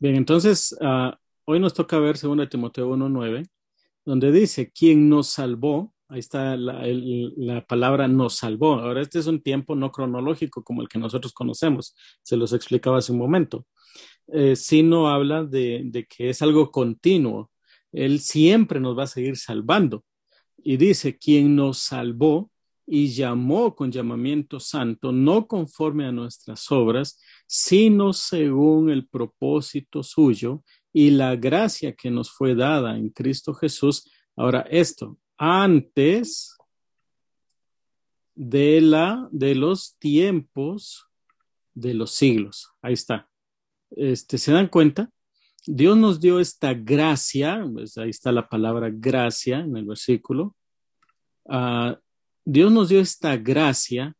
Bien, entonces uh, hoy nos toca ver 2 Timoteo 1.9, donde dice, quien nos salvó, ahí está la, palabra nos salvó. Ahora, este es un tiempo no cronológico como el que nosotros conocemos, se los explicaba hace un momento, eh, sino habla de, que es algo continuo. Él siempre nos va a seguir salvando. Y dice, quien nos salvó y llamó con llamamiento santo, no conforme a nuestras obras, sino según el propósito suyo y la gracia que nos fue dada en Cristo Jesús. Ahora, esto, antes de la de los tiempos de los siglos. Ahí está. Este, ¿se dan cuenta? Dios nos dio esta gracia, pues ahí está la palabra gracia en el versículo. Uh, Dios nos dio esta gracia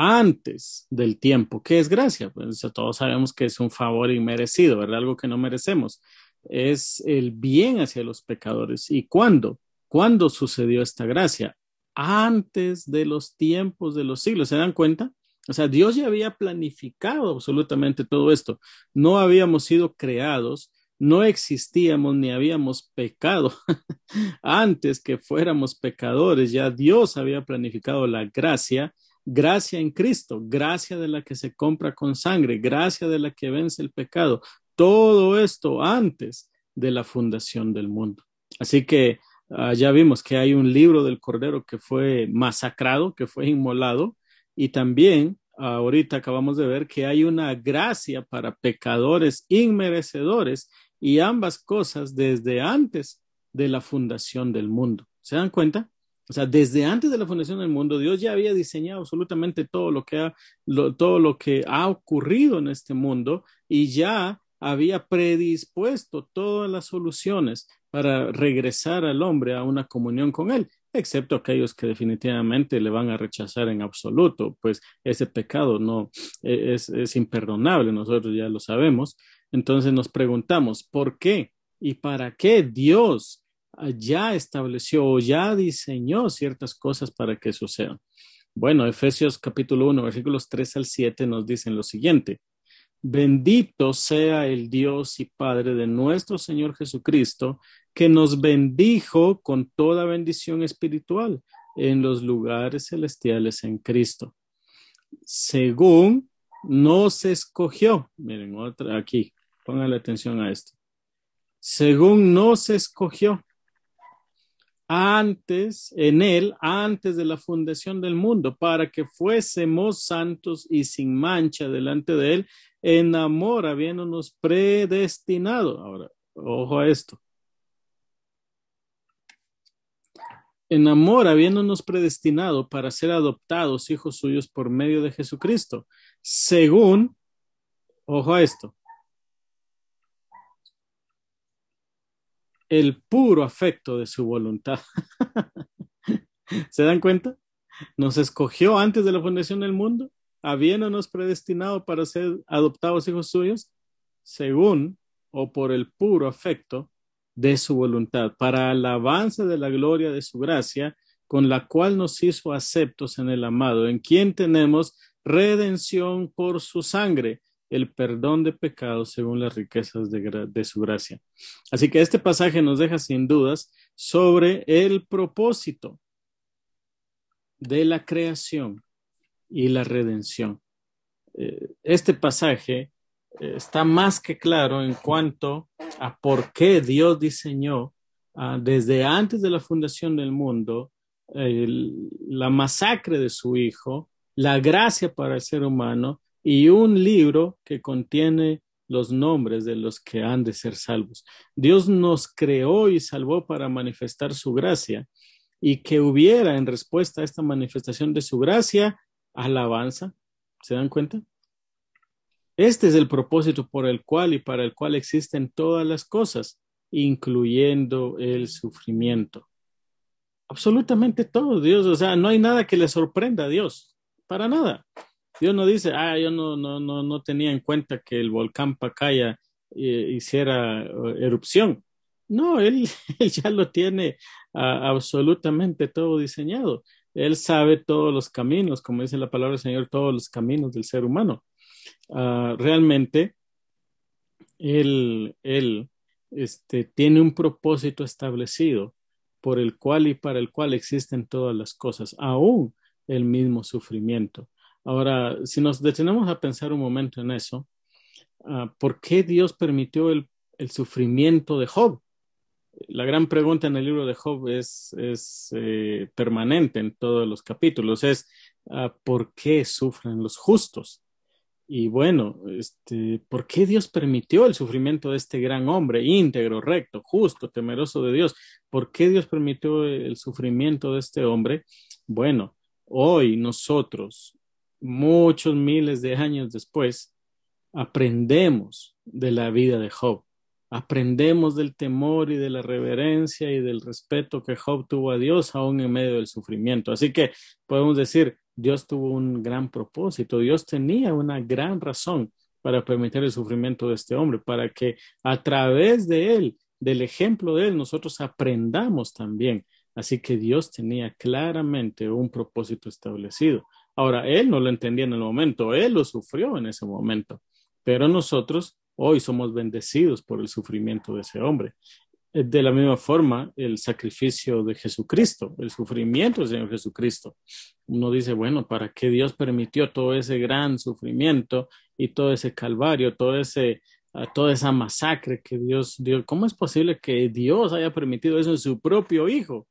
antes del tiempo. ¿Qué es gracia? Pues todos sabemos que es un favor inmerecido, ¿verdad? Algo que no merecemos. Es el bien hacia los pecadores. ¿Y cuándo? ¿Cuándo sucedió esta gracia? Antes de los tiempos de los siglos. ¿Se dan cuenta? O sea, Dios ya había planificado absolutamente todo esto. No habíamos sido creados no existíamos ni habíamos pecado antes que fuéramos pecadores. Ya Dios había planificado la gracia, gracia en Cristo, gracia de la que se compra con sangre, gracia de la que vence el pecado. Todo esto antes de la fundación del mundo. Así que uh, ya vimos que hay un libro del Cordero que fue masacrado, que fue inmolado, y también ahorita acabamos de ver que hay una gracia para pecadores inmerecedores y ambas cosas desde antes de la fundación del mundo. ¿Se dan cuenta? O sea, desde antes de la fundación del mundo, Dios ya había diseñado absolutamente todo lo que ha, todo lo que ha ocurrido en este mundo y ya había predispuesto todas las soluciones para regresar al hombre a una comunión con él, excepto aquellos que definitivamente le van a rechazar en absoluto, pues ese pecado no e, es, es imperdonable, nosotros ya lo sabemos, entonces nos preguntamos, ¿por qué y para qué Dios ya estableció o ya diseñó ciertas cosas para que sucedan? Bueno, Efesios capítulo 1, versículos 3 al 7 nos dicen lo siguiente. Bendito sea el Dios y Padre de nuestro Señor Jesucristo, que nos bendijo con toda bendición espiritual en los lugares celestiales en Cristo, según nos escogió. Miren, otra aquí, Póngale atención a esto. Según nos escogió antes, en él, antes de la fundación del mundo, para que fuésemos santos y sin mancha delante de él, en amor, habiéndonos predestinado. Ahora, ojo a esto. En amor, habiéndonos predestinado para ser adoptados hijos suyos por medio de Jesucristo, según, ojo a esto, el puro afecto de su voluntad. ¿Se dan cuenta? Nos escogió antes de la fundación del mundo, habiéndonos predestinado para ser adoptados hijos suyos, según o por el puro afecto de su voluntad, para alabanza de la gloria de su gracia, con la cual nos hizo aceptos en el amado, en quien tenemos redención por su sangre, el perdón de pecados según las riquezas de, de, su gracia. Así que este pasaje nos deja sin dudas sobre el propósito de la creación y la redención. Eh, este pasaje eh, está más que claro en cuanto a por qué Dios diseñó uh, desde antes de la fundación del mundo la masacre de su Hijo, la gracia para el ser humano y un libro que contiene los nombres de los que han de ser salvos. Dios nos creó y salvó para manifestar su gracia y que hubiera en respuesta a esta manifestación de su gracia alabanza. ¿Se dan cuenta? Este es el propósito por el cual y para el cual existen todas las cosas, incluyendo el sufrimiento. Absolutamente todo, Dios. O sea, no hay nada que le sorprenda a Dios, para nada. Dios no dice, ah, yo no, no, no, no tenía en cuenta que el volcán Pacaya eh, hiciera uh, erupción. No, él, él, ya lo tiene absolutamente todo diseñado. Él sabe todos los caminos, como dice la palabra del Señor, todos los caminos del ser humano. Uh, realmente, Él, él este, tiene un propósito establecido por el cual y para el cual existen todas las cosas, aún el mismo sufrimiento. Ahora, si nos detenemos a pensar un momento en eso, uh, ¿por qué Dios permitió el, sufrimiento de Job? La gran pregunta en el libro de Job es, eh, permanente en todos los capítulos, es uh, ¿por qué sufren los justos? Y bueno, este, ¿por qué Dios permitió el sufrimiento de este gran hombre, íntegro, recto, justo, temeroso de Dios? ¿Por qué Dios permitió el sufrimiento de este hombre? Bueno, hoy nosotros, muchos miles de años después, aprendemos de la vida de Job. Aprendemos del temor y de la reverencia y del respeto que Job tuvo a Dios aún en medio del sufrimiento. Así que podemos decir, Dios tuvo un gran propósito, Dios tenía una gran razón para permitir el sufrimiento de este hombre, para que a través de él, del ejemplo de él, nosotros aprendamos también. Así que Dios tenía claramente un propósito establecido. Ahora, él no lo entendía en el momento, él lo sufrió en ese momento, pero nosotros hoy somos bendecidos por el sufrimiento de ese hombre. Eh, de la misma forma, el sacrificio de Jesucristo, el sufrimiento del Señor Jesucristo. Uno dice, bueno, ¿para qué Dios permitió todo ese gran sufrimiento y todo ese calvario, todo ese, ah, toda esa masacre que Dios dio? ¿Cómo es posible que Dios haya permitido eso en su propio Hijo?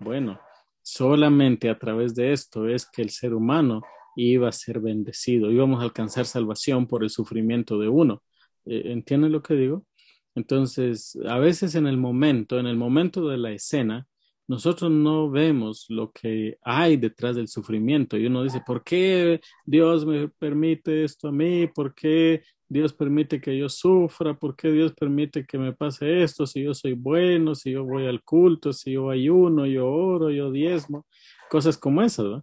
Bueno, solamente a través de esto es que el ser humano iba a ser bendecido, íbamos a alcanzar salvación por el sufrimiento de uno. Eh, ¿Entienden lo que digo? Entonces, a veces en el momento, en el momento de la escena, nosotros no vemos lo que hay detrás del sufrimiento y uno dice, ¿por qué Dios me permite esto a mí? ¿Por qué Dios permite que yo sufra? ¿Por qué Dios permite que me pase esto? Si yo soy bueno, si yo voy al culto, si yo ayuno, yo oro, yo diezmo, cosas como esas.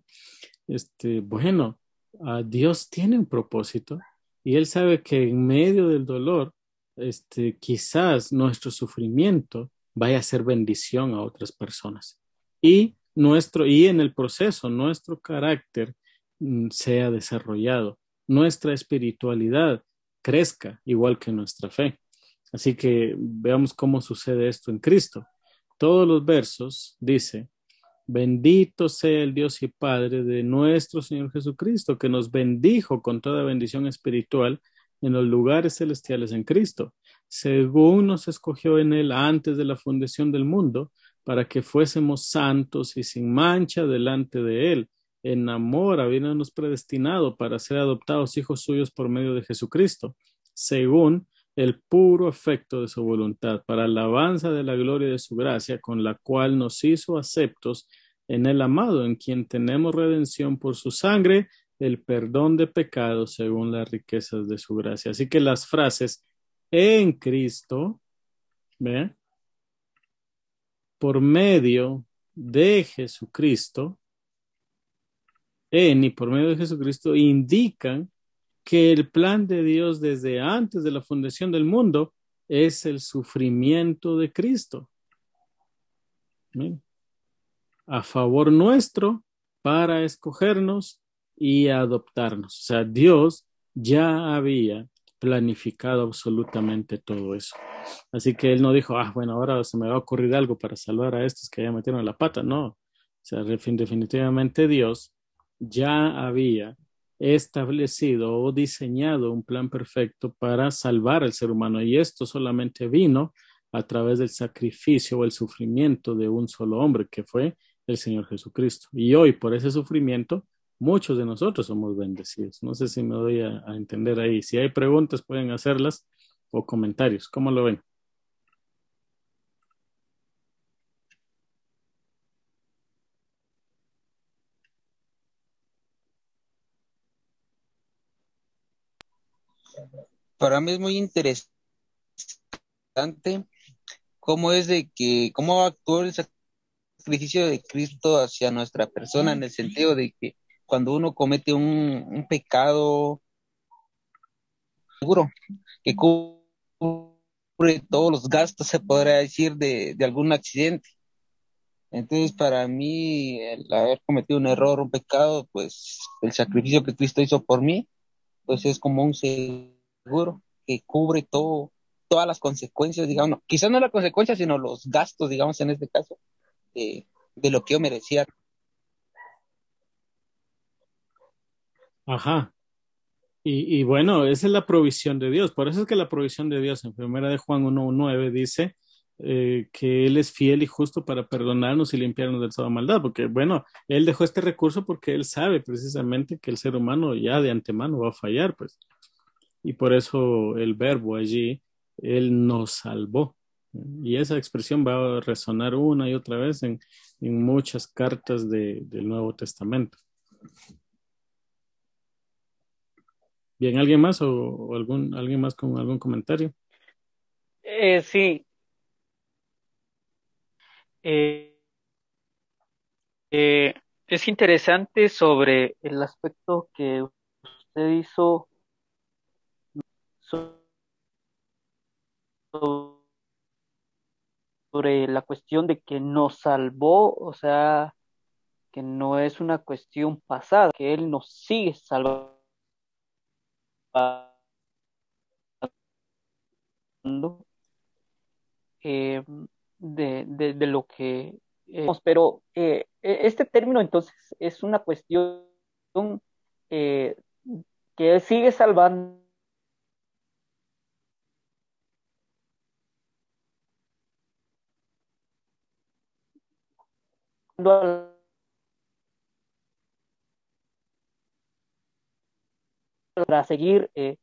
Este, bueno, uh, Dios tiene un propósito y Él sabe que en medio del dolor, este, quizás nuestro sufrimiento vaya a ser bendición a otras personas. Y nuestro, y en el proceso, nuestro carácter mm, sea desarrollado, nuestra espiritualidad crezca igual que nuestra fe. Así que veamos cómo sucede esto en Cristo. Todos los versos dice, bendito sea el Dios y Padre de nuestro Señor Jesucristo, que nos bendijo con toda bendición espiritual en los lugares celestiales en Cristo, según nos escogió en Él antes de la fundación del mundo, para que fuésemos santos y sin mancha delante de Él. En amor, habiéndonos predestinado para ser adoptados hijos suyos por medio de Jesucristo, según el puro efecto de su voluntad, para alabanza de la gloria de su gracia, con la cual nos hizo aceptos en el amado, en quien tenemos redención por su sangre, el perdón de pecados según las riquezas de su gracia. Así que las frases en Cristo, ¿ve? por medio de Jesucristo, en y por medio de Jesucristo, indican que el plan de Dios desde antes de la fundación del mundo es el sufrimiento de Cristo. A favor nuestro para escogernos y adoptarnos. O sea, Dios ya había planificado absolutamente todo eso. Así que él no dijo, ah, bueno, ahora se me va a ocurrir algo para salvar a estos que ya metieron la pata. No. O sea, definitivamente Dios ya había establecido o diseñado un plan perfecto para salvar al ser humano. Y esto solamente vino a través del sacrificio o el sufrimiento de un solo hombre, que fue el Señor Jesucristo. Y hoy, por ese sufrimiento, muchos de nosotros somos bendecidos. No sé si me doy a, a, entender ahí. Si hay preguntas, pueden hacerlas o comentarios. ¿Cómo lo ven? Para mí es muy interesante cómo es de que, cómo actuó el sacrificio de Cristo hacia nuestra persona en el sentido de que cuando uno comete un, pecado seguro que cubre todos los gastos, se podría decir, de, de algún accidente. Entonces, para mí, el haber cometido un error, un pecado, pues el sacrificio que Cristo hizo por mí, pues es como un seguro. que cubre todo, todas las consecuencias, digamos, quizás no las consecuencias, sino los gastos, digamos, en este caso, de, de lo que yo merecía. Ajá. Y, y, bueno, esa es la provisión de Dios. Por eso es que la provisión de Dios en primera de Juan 1.9 dice eh, que Él es fiel y justo para perdonarnos y limpiarnos de toda maldad. Porque bueno, Él dejó este recurso porque Él sabe precisamente que el ser humano ya de antemano va a fallar, pues. Y por eso el verbo allí, Él nos salvó. Y esa expresión va a resonar una y otra vez en, en muchas cartas de, del Nuevo Testamento. Bien, ¿alguien más o, algún alguien más con algún comentario? Eh, sí. Eh, eh, es interesante sobre el aspecto que usted hizo sobre la cuestión de que nos salvó, o sea, que no es una cuestión pasada, que Él nos sigue salvando eh, de, de, lo que eh, pero eh, este término entonces es una cuestión eh, que sigue salvando para seguir eh,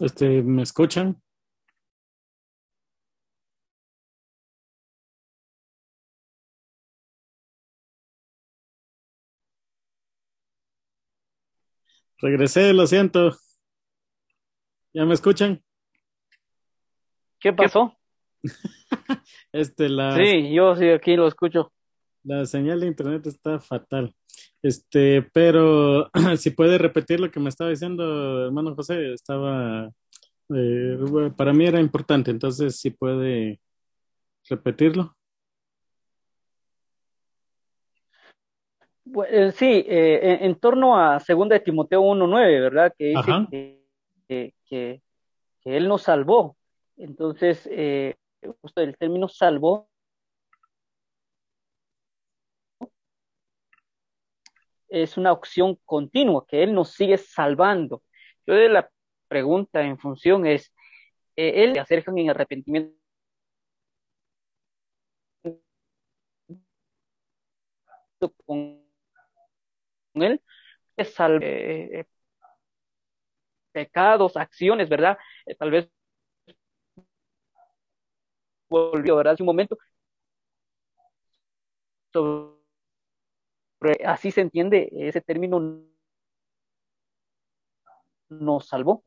Este, ¿Me escuchan? Regresé, lo siento. ¿Ya me escuchan? ¿Qué pasó? este, la... Sí, yo sí, aquí lo escucho. La señal de internet está fatal. Este, pero si puede repetir lo que me estaba diciendo, hermano José, estaba, eh, para mí era importante, entonces si puede repetirlo. Pues, sí, eh, en, en, torno a 2 de Timoteo 1.9, ¿verdad? Que dice que, que, que, que, Él nos salvó. Entonces, eh, justo el término salvó es una opción continua, que Él nos sigue salvando. Yo de la pregunta en función es, eh, Él se en arrepentimiento con Él, salve, eh, pecados, acciones, ¿verdad? Eh, tal vez volvió, ¿verdad? Hace un momento sobre así se entiende ese término nos salvó.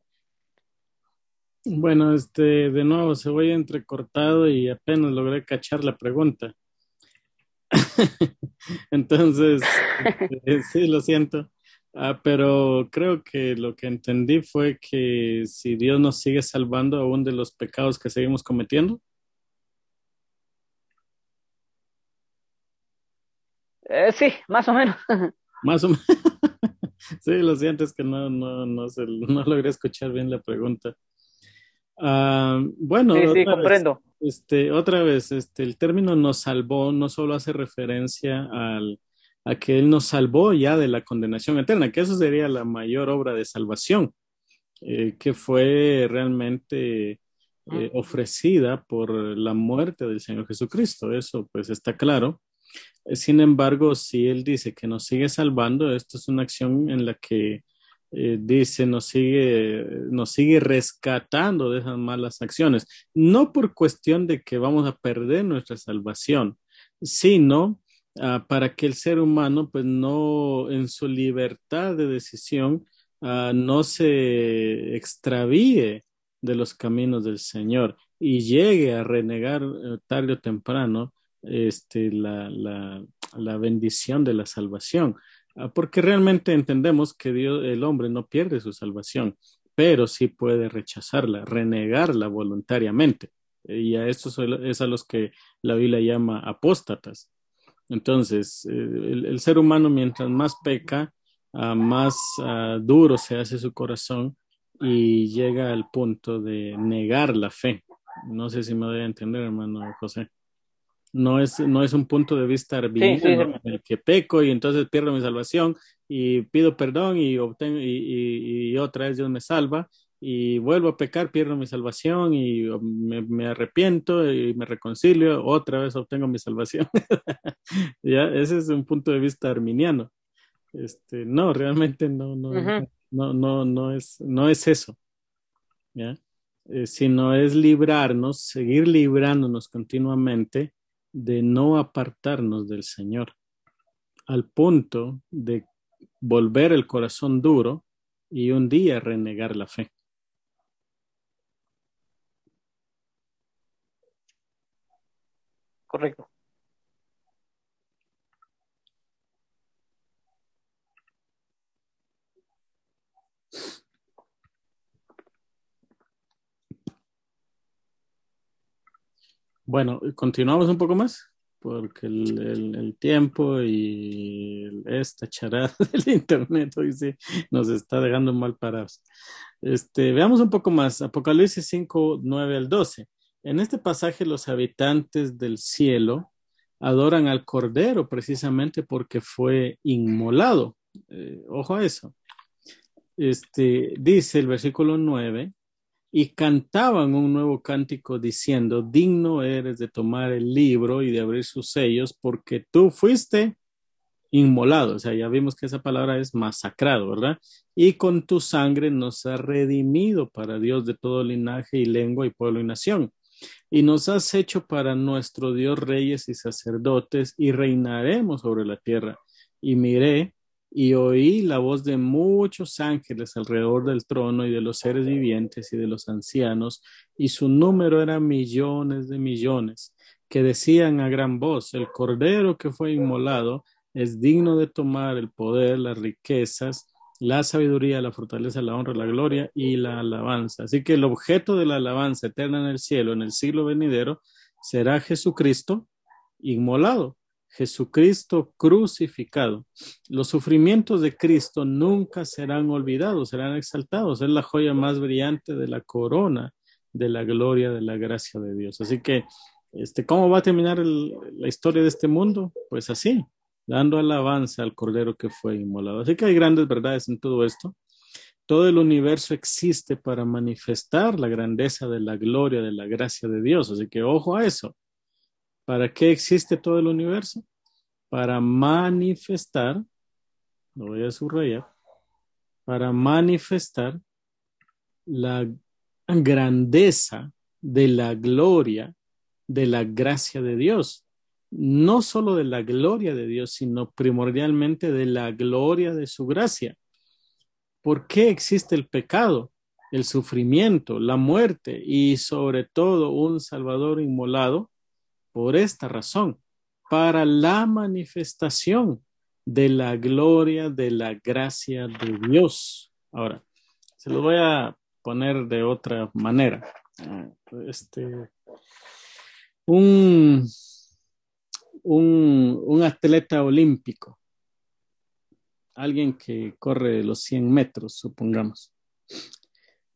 Bueno, este, de nuevo se voy entrecortado y apenas logré cachar la pregunta. Entonces, eh, sí, lo siento. Ah, pero creo que lo que entendí fue que si Dios nos sigue salvando aún de los pecados que seguimos cometiendo. Eh, sí, más o menos. Más o menos. sí, lo siento, es que no, no, no, se, no logré escuchar bien la pregunta. Uh, bueno, sí, sí, comprendo. Vez, este, otra vez, este, el término nos salvó no solo hace referencia al, a que Él nos salvó ya de la condenación eterna, que eso sería la mayor obra de salvación, eh, que fue realmente eh, ofrecida por la muerte del Señor Jesucristo. Eso pues está claro. Sin embargo, si Él dice que nos sigue salvando, esto es una acción en la que eh, dice nos sigue, nos sigue rescatando de esas malas acciones, no por cuestión de que vamos a perder nuestra salvación, sino uh, para que el ser humano, pues no en su libertad de decisión, uh, no se extravíe de los caminos del Señor. y llegue a renegar eh, tarde o temprano este, la, la, la bendición de la salvación. Ah, porque realmente entendemos que Dios, el hombre no pierde su salvación, pero sí puede rechazarla, renegarla voluntariamente. Y a estos es a los que la Biblia llama apóstatas. Entonces, eh, el, ser humano mientras más peca, ah, más ah, duro se hace su corazón y llega al punto de negar la fe. No sé si me voy a entender, hermano José no es, no es un punto de vista arbitrario en el que peco y entonces pierdo mi salvación y pido perdón y, obtengo, y, y, otra vez Dios me salva y vuelvo a pecar, pierdo mi salvación y me, me arrepiento y me reconcilio, otra vez obtengo mi salvación. ya, ese es un punto de vista arminiano. Este, no, realmente no, no, no, no, no, es, no es eso. ¿ya? Eh, sino es librarnos, seguir librándonos continuamente de no apartarnos del Señor, al punto de volver el corazón duro y un día renegar la fe. Correcto. Bueno, continuamos un poco más, porque el, tiempo y esta charada del internet hoy sí nos está dejando mal parados. Este, veamos un poco más, Apocalipsis 5, 9 al 12. En este pasaje los habitantes del cielo adoran al Cordero precisamente porque fue inmolado. Eh, ojo a eso. Este, dice el versículo 9, y cantaban un nuevo cántico diciendo, digno eres de tomar el libro y de abrir sus sellos porque tú fuiste inmolado, o sea, ya vimos que esa palabra es masacrado, ¿verdad? Y con tu sangre nos ha redimido para Dios de todo linaje y lengua y pueblo y nación. Y nos has hecho para nuestro Dios reyes y sacerdotes y reinaremos sobre la tierra. Y miré y oí la voz de muchos ángeles alrededor del trono y de los seres vivientes y de los ancianos, y su número era millones de millones, que decían a gran voz, el cordero que fue inmolado es digno de tomar el poder, las riquezas, la sabiduría, la fortaleza, la honra, la gloria y la alabanza. Así que el objeto de la alabanza eterna en el cielo, en el siglo venidero, será Jesucristo inmolado Jesucristo crucificado. Los sufrimientos de Cristo nunca serán olvidados, serán exaltados. Es la joya más brillante de la corona de la gloria de la gracia de Dios. Así que, este, ¿cómo va a terminar la historia de este mundo? Pues así, dando alabanza al Cordero que fue inmolado. Así que hay grandes verdades en todo esto. Todo el universo existe para manifestar la grandeza de la gloria de la gracia de Dios. Así que ojo a eso. ¿Para qué existe todo el universo? Para manifestar, lo voy a subrayar, para manifestar la grandeza de la gloria de la gracia de Dios. No solo de la gloria de Dios, sino primordialmente de la gloria de su gracia. ¿Por qué existe el pecado, el sufrimiento, la muerte y sobre todo un Salvador inmolado? Por esta razón, para la manifestación de la gloria de la gracia de Dios. Ahora, se lo voy a poner de otra manera. Este, un, un, un atleta olímpico, alguien que corre los 100 metros, supongamos,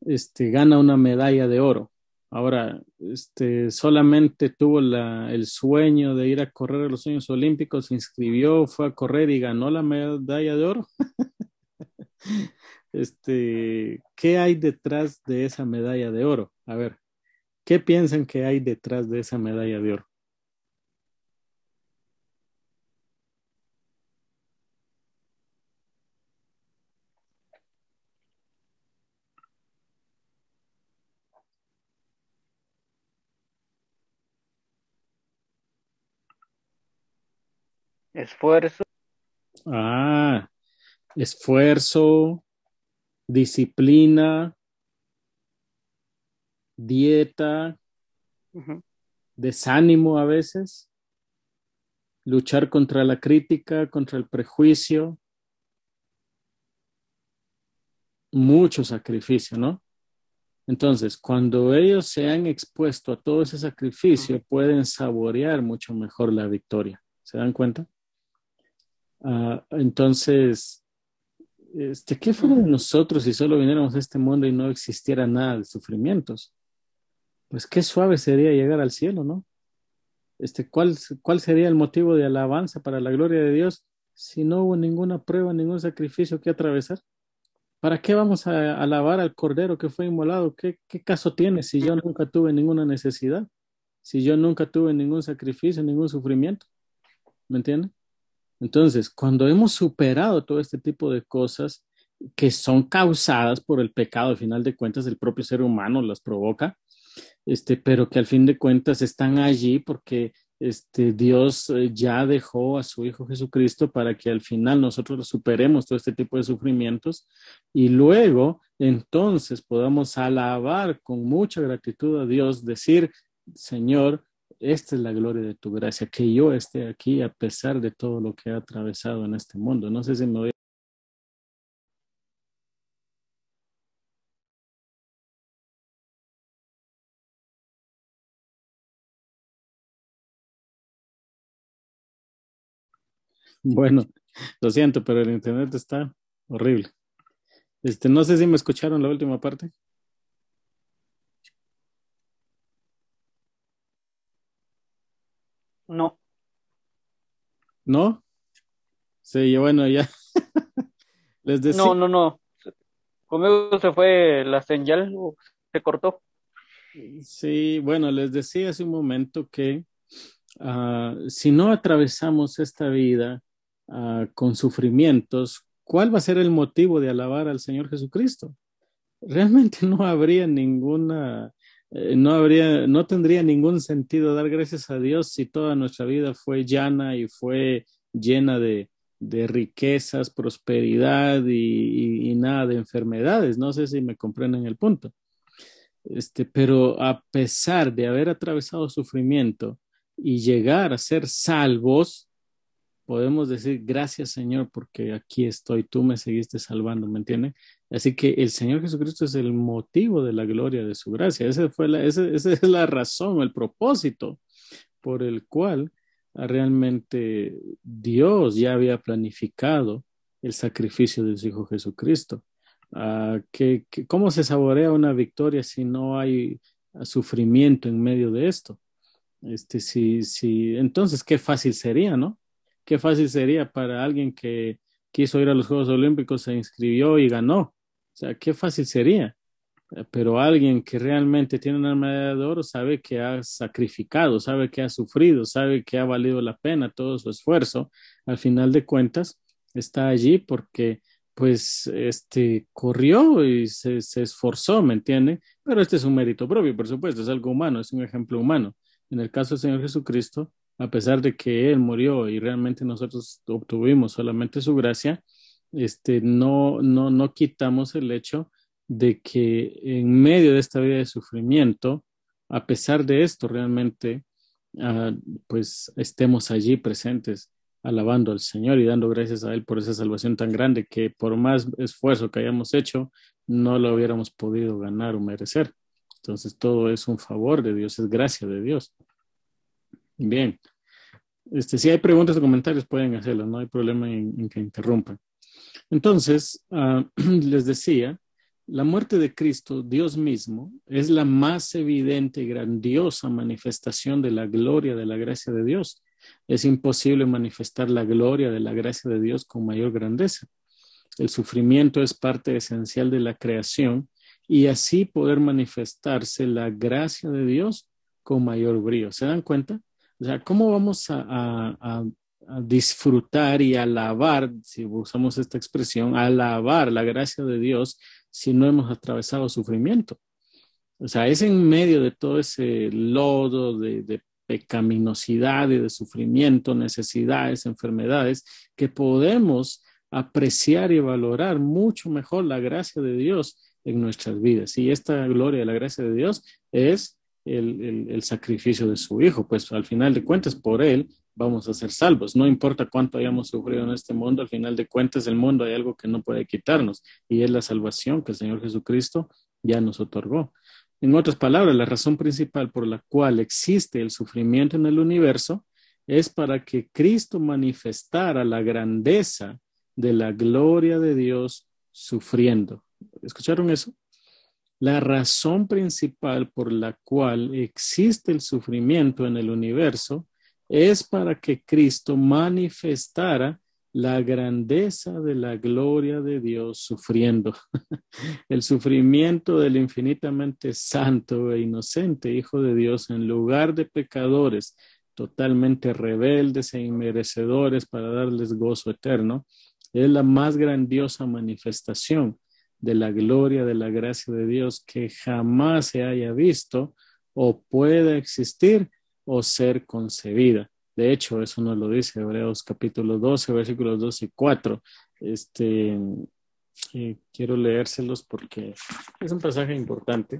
este, gana una medalla de oro Ahora, este, solamente tuvo la, el sueño de ir a correr a los Sueños Olímpicos, se inscribió, fue a correr y ganó la medalla de oro. este, ¿qué hay detrás de esa medalla de oro? A ver, ¿qué piensan que hay detrás de esa medalla de oro? Esfuerzo. Ah, esfuerzo, disciplina, dieta, desánimo a veces, luchar contra la crítica, contra el prejuicio, mucho sacrificio, ¿no? Entonces, cuando ellos se han expuesto a todo ese sacrificio, pueden saborear mucho mejor la victoria. ¿Se dan cuenta? Ah, entonces, este, ¿qué fuera de nosotros si solo viniéramos a este mundo y no existiera nada de sufrimientos? Pues qué suave sería llegar al cielo, ¿no? Este, ¿cuál, ¿Cuál sería el motivo de alabanza para la gloria de Dios si no hubo ninguna prueba, ningún sacrificio que atravesar? ¿Para qué vamos a alabar al Cordero que fue inmolado? ¿Qué, ¿Qué, caso tiene si yo nunca tuve ninguna necesidad? Si yo nunca tuve ningún sacrificio, ningún sufrimiento. ¿Me entienden? Entonces, cuando hemos superado todo este tipo de cosas que son causadas por el pecado, al final de cuentas el propio ser humano las provoca, este, pero que al fin de cuentas están allí porque este, Dios eh, ya dejó a su Hijo Jesucristo para que al final nosotros superemos todo este tipo de sufrimientos y luego entonces podamos alabar con mucha gratitud a Dios, decir, Señor, esta es la gloria de tu gracia, que yo esté aquí a pesar de todo lo que he atravesado en este mundo. No sé si me voy Bueno, lo siento, pero el internet está horrible. Este, no sé si me escucharon la última parte. No. ¿No? Sí, bueno, ya. Les decía. No, no, no. Conmigo se fue la señal, se cortó. Sí, bueno, les decía hace un momento que uh, si no atravesamos esta vida uh, con sufrimientos, ¿cuál va a ser el motivo de alabar al Señor Jesucristo? Realmente no habría ninguna, eh, no habría, no tendría ningún sentido dar gracias a Dios si toda nuestra vida fue llana y fue llena de, de riquezas, prosperidad y, y, nada de enfermedades. No sé si me comprenden el punto. Este, pero a pesar de haber atravesado sufrimiento y llegar a ser salvos, podemos decir gracias Señor porque aquí estoy, tú me seguiste salvando, ¿me entiendes? Así que el Señor Jesucristo es el motivo de la gloria de su gracia. Esa, fue la, esa, es la razón, el propósito por el cual realmente Dios ya había planificado el sacrificio de su Hijo Jesucristo. Que, ¿Cómo se saborea una victoria si no hay sufrimiento en medio de esto? Este, si, entonces, qué fácil sería, ¿no? qué fácil sería para alguien que quiso ir a los Juegos Olímpicos, se inscribió y ganó. O sea, qué fácil sería. Pero alguien que realmente tiene una medalla de oro sabe que ha sacrificado, sabe que ha sufrido, sabe que ha valido la pena todo su esfuerzo. Al final de cuentas, está allí porque pues este corrió y se, se esforzó, ¿me entiende? Pero este es un mérito propio, por supuesto, es algo humano, es un ejemplo humano. En el caso del Señor Jesucristo, a pesar de que Él murió y realmente nosotros obtuvimos solamente su gracia, este, no, no, no quitamos el hecho de que en medio de esta vida de sufrimiento, a pesar de esto, realmente, uh, pues estemos allí presentes, alabando al Señor y dando gracias a Él por esa salvación tan grande que por más esfuerzo que hayamos hecho, no lo hubiéramos podido ganar o merecer. Entonces, todo es un favor de Dios, es gracia de Dios. Bien. Este, si hay preguntas o comentarios, pueden hacerlo, no hay problema en que interrumpan. Entonces, uh, les decía, la muerte de Cristo, Dios mismo, es la más evidente y grandiosa manifestación de la gloria de la gracia de Dios. Es imposible manifestar la gloria de la gracia de Dios con mayor grandeza. El sufrimiento es parte esencial de la creación y así poder manifestarse la gracia de Dios con mayor brío. ¿Se dan cuenta? O sea, ¿cómo vamos a disfrutar y alabar, si usamos esta expresión, alabar la gracia de Dios si no hemos atravesado sufrimiento? O sea, es en medio de todo ese lodo de, pecaminosidad y de sufrimiento, necesidades, enfermedades, que podemos apreciar y valorar mucho mejor la gracia de Dios en nuestras vidas. Y esta gloria de la gracia de Dios es el, el, sacrificio de su Hijo, pues al final de cuentas por Él vamos a ser salvos. No importa cuánto hayamos sufrido en este mundo, al final de cuentas el mundo hay algo que no puede quitarnos y es la salvación que el Señor Jesucristo ya nos otorgó. En otras palabras, la razón principal por la cual existe el sufrimiento en el universo es para que Cristo manifestara la grandeza de la gloria de Dios sufriendo. ¿Escucharon eso? La razón principal por la cual existe el sufrimiento en el universo es para que Cristo manifestara la grandeza de la gloria de Dios sufriendo. El sufrimiento del infinitamente santo e inocente Hijo de Dios en lugar de pecadores totalmente rebeldes e inmerecedores para darles gozo eterno, es la más grandiosa manifestación de la gloria de la gracia de Dios que jamás se haya visto o pueda existir o ser concebida. De hecho, eso nos lo dice Hebreos capítulo 12, versículos 2 y 4. Este, eh, quiero leérselos porque es un pasaje importante.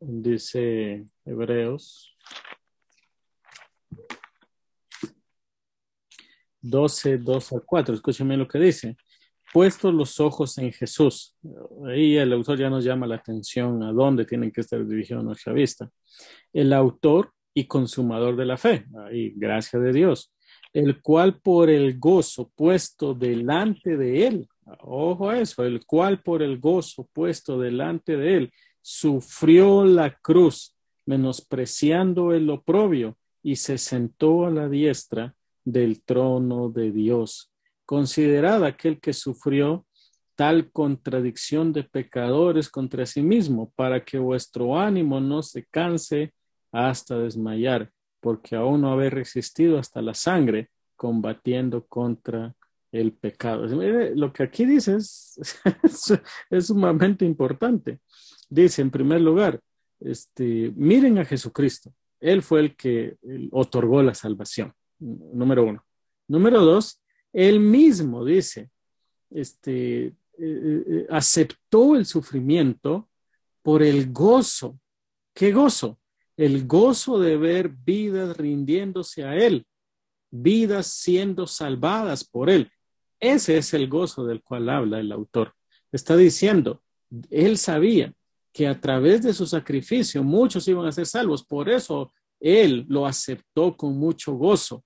Dice Hebreos 12, 2 al 4. Escúcheme lo que dice. Puestos los ojos en Jesús. Ahí el autor ya nos llama la atención a dónde tienen que estar dirigidos nuestra vista. El autor y consumador de la fe. Ahí, gracias de Dios. El cual por el gozo puesto delante de él, ojo a eso, el cual por el gozo puesto delante de él, sufrió la cruz, menospreciando el oprobio, y se sentó a la diestra del trono de Dios. Considerad aquel que sufrió tal contradicción de pecadores contra sí mismo, para que vuestro ánimo no se canse hasta desmayar, porque aún no habéis resistido hasta la sangre combatiendo contra el pecado. Lo que aquí dice es, sumamente importante. Dice, en primer lugar, este, miren a Jesucristo. Él fue el que otorgó la salvación, número uno. Número dos, él mismo dice, este, eh, eh, aceptó el sufrimiento por el gozo. ¿Qué gozo? el gozo de ver vidas rindiéndose a Él, vidas siendo salvadas por Él. Ese es el gozo del cual habla el autor. Está diciendo, Él sabía que a través de su sacrificio muchos iban a ser salvos, por eso Él lo aceptó con mucho gozo,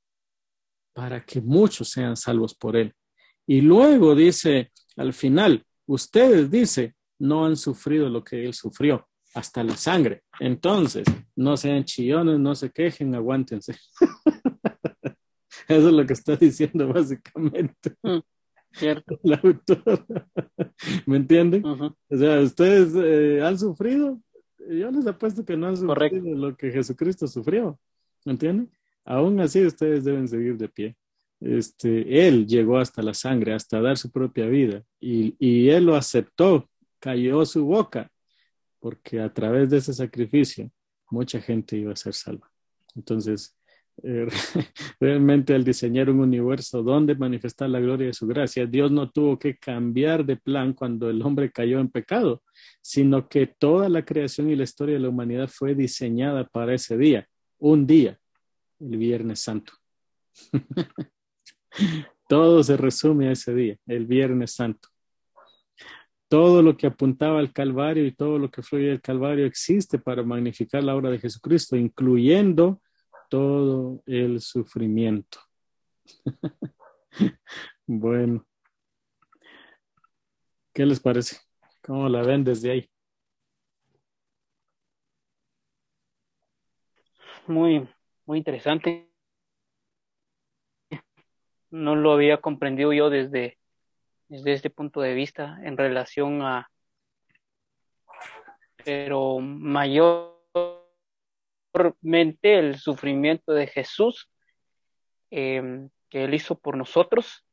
para que muchos sean salvos por Él. Y luego dice al final, ustedes, dice, no han sufrido lo que Él sufrió hasta la sangre. Entonces, no sean chillones, no se quejen, aguántense. Eso es lo que está diciendo básicamente. Mm, cierto. La. ¿Me entienden? O sea, ustedes eh, han sufrido. Yo les apuesto que no han sufrido lo que Jesucristo sufrió. ¿Me entienden? Aún así, ustedes deben seguir de pie. Este, él llegó hasta la sangre, hasta dar su propia vida, y, y él lo aceptó, cayó su boca porque a través de ese sacrificio mucha gente iba a ser salva. Entonces, eh, realmente al diseñar un universo donde manifestar la gloria de su gracia, Dios no tuvo que cambiar de plan cuando el hombre cayó en pecado, sino que toda la creación y la historia de la humanidad fue diseñada para ese día, un día, el Viernes Santo. Todo se resume a ese día, el Viernes Santo todo lo que apuntaba al Calvario y todo lo que fluye del Calvario existe para magnificar la obra de Jesucristo, incluyendo todo el sufrimiento. bueno, ¿qué les parece? ¿Cómo la ven desde ahí? Muy, muy interesante. No lo había comprendido yo desde desde este punto de vista en relación a, pero mayormente el sufrimiento de Jesús em, que Él hizo por nosotros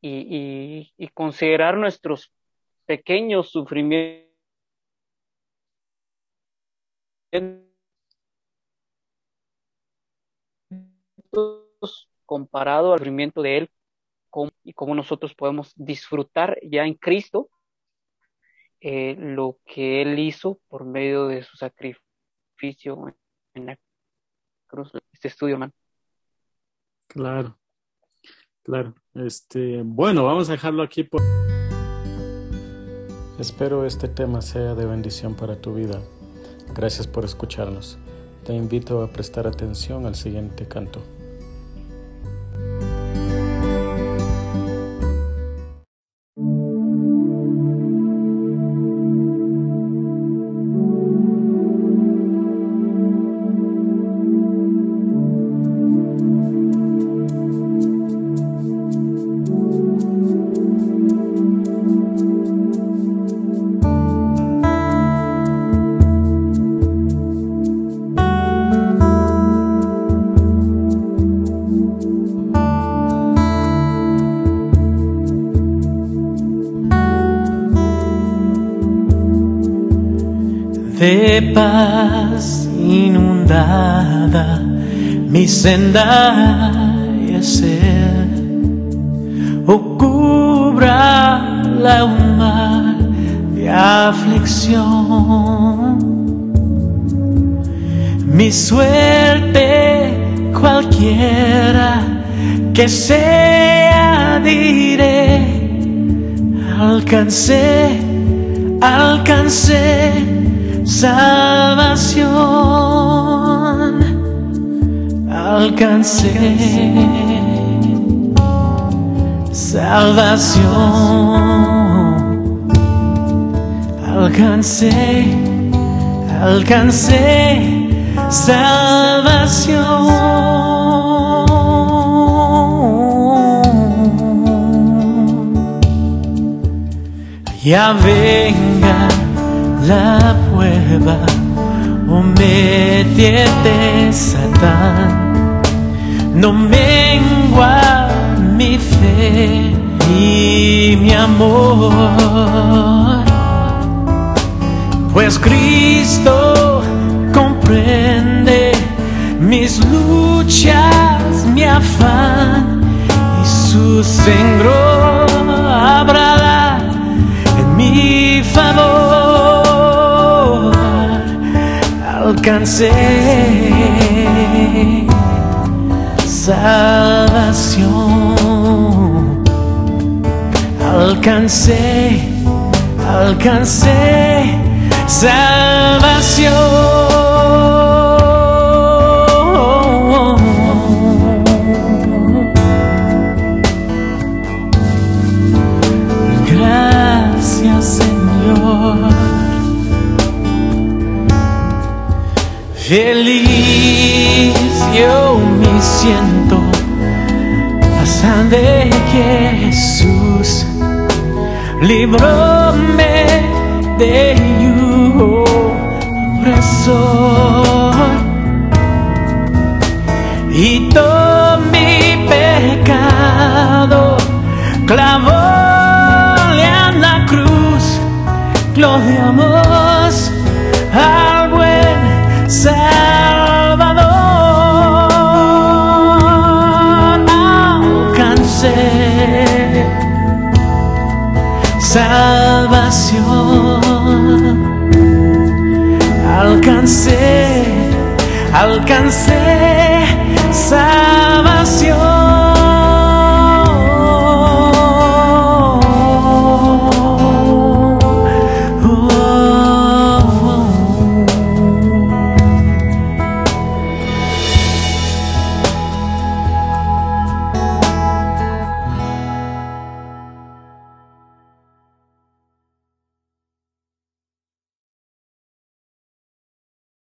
y, y considerar nuestros pequeños sufrimientos comparado al sufrimiento de Él y cómo nosotros podemos disfrutar ya en Cristo eh, lo que Él hizo por medio de su sacrificio sacrificio en la cruz, este estudio, hermano. Claro, claro. Este, bueno, vamos a dejarlo aquí. Por... Espero este tema sea de bendición para tu vida. Gracias por escucharnos. Te invito a prestar atención al siguiente canto. Mi senda es o cubra la mar de aflicción. Mi suerte cualquiera que sea diré, alcancé, alcancé salvación alcancé. Salvación. Alcancé alcancé salvación. Ya venga la prueba o me tiene Satán. No mengua mi fe y mi amor, pues Cristo comprende mis luchas, mi afán y su sangro habrá en mi favor. alcancé salvación. Alcancé, alcancé salvación. Gracias Señor. Feliz yo me siento de que Jesús. Libróme de opresor. Y todo mi pecado clavóle a la cruz, gloria amor Alcancé, alcancé salvación.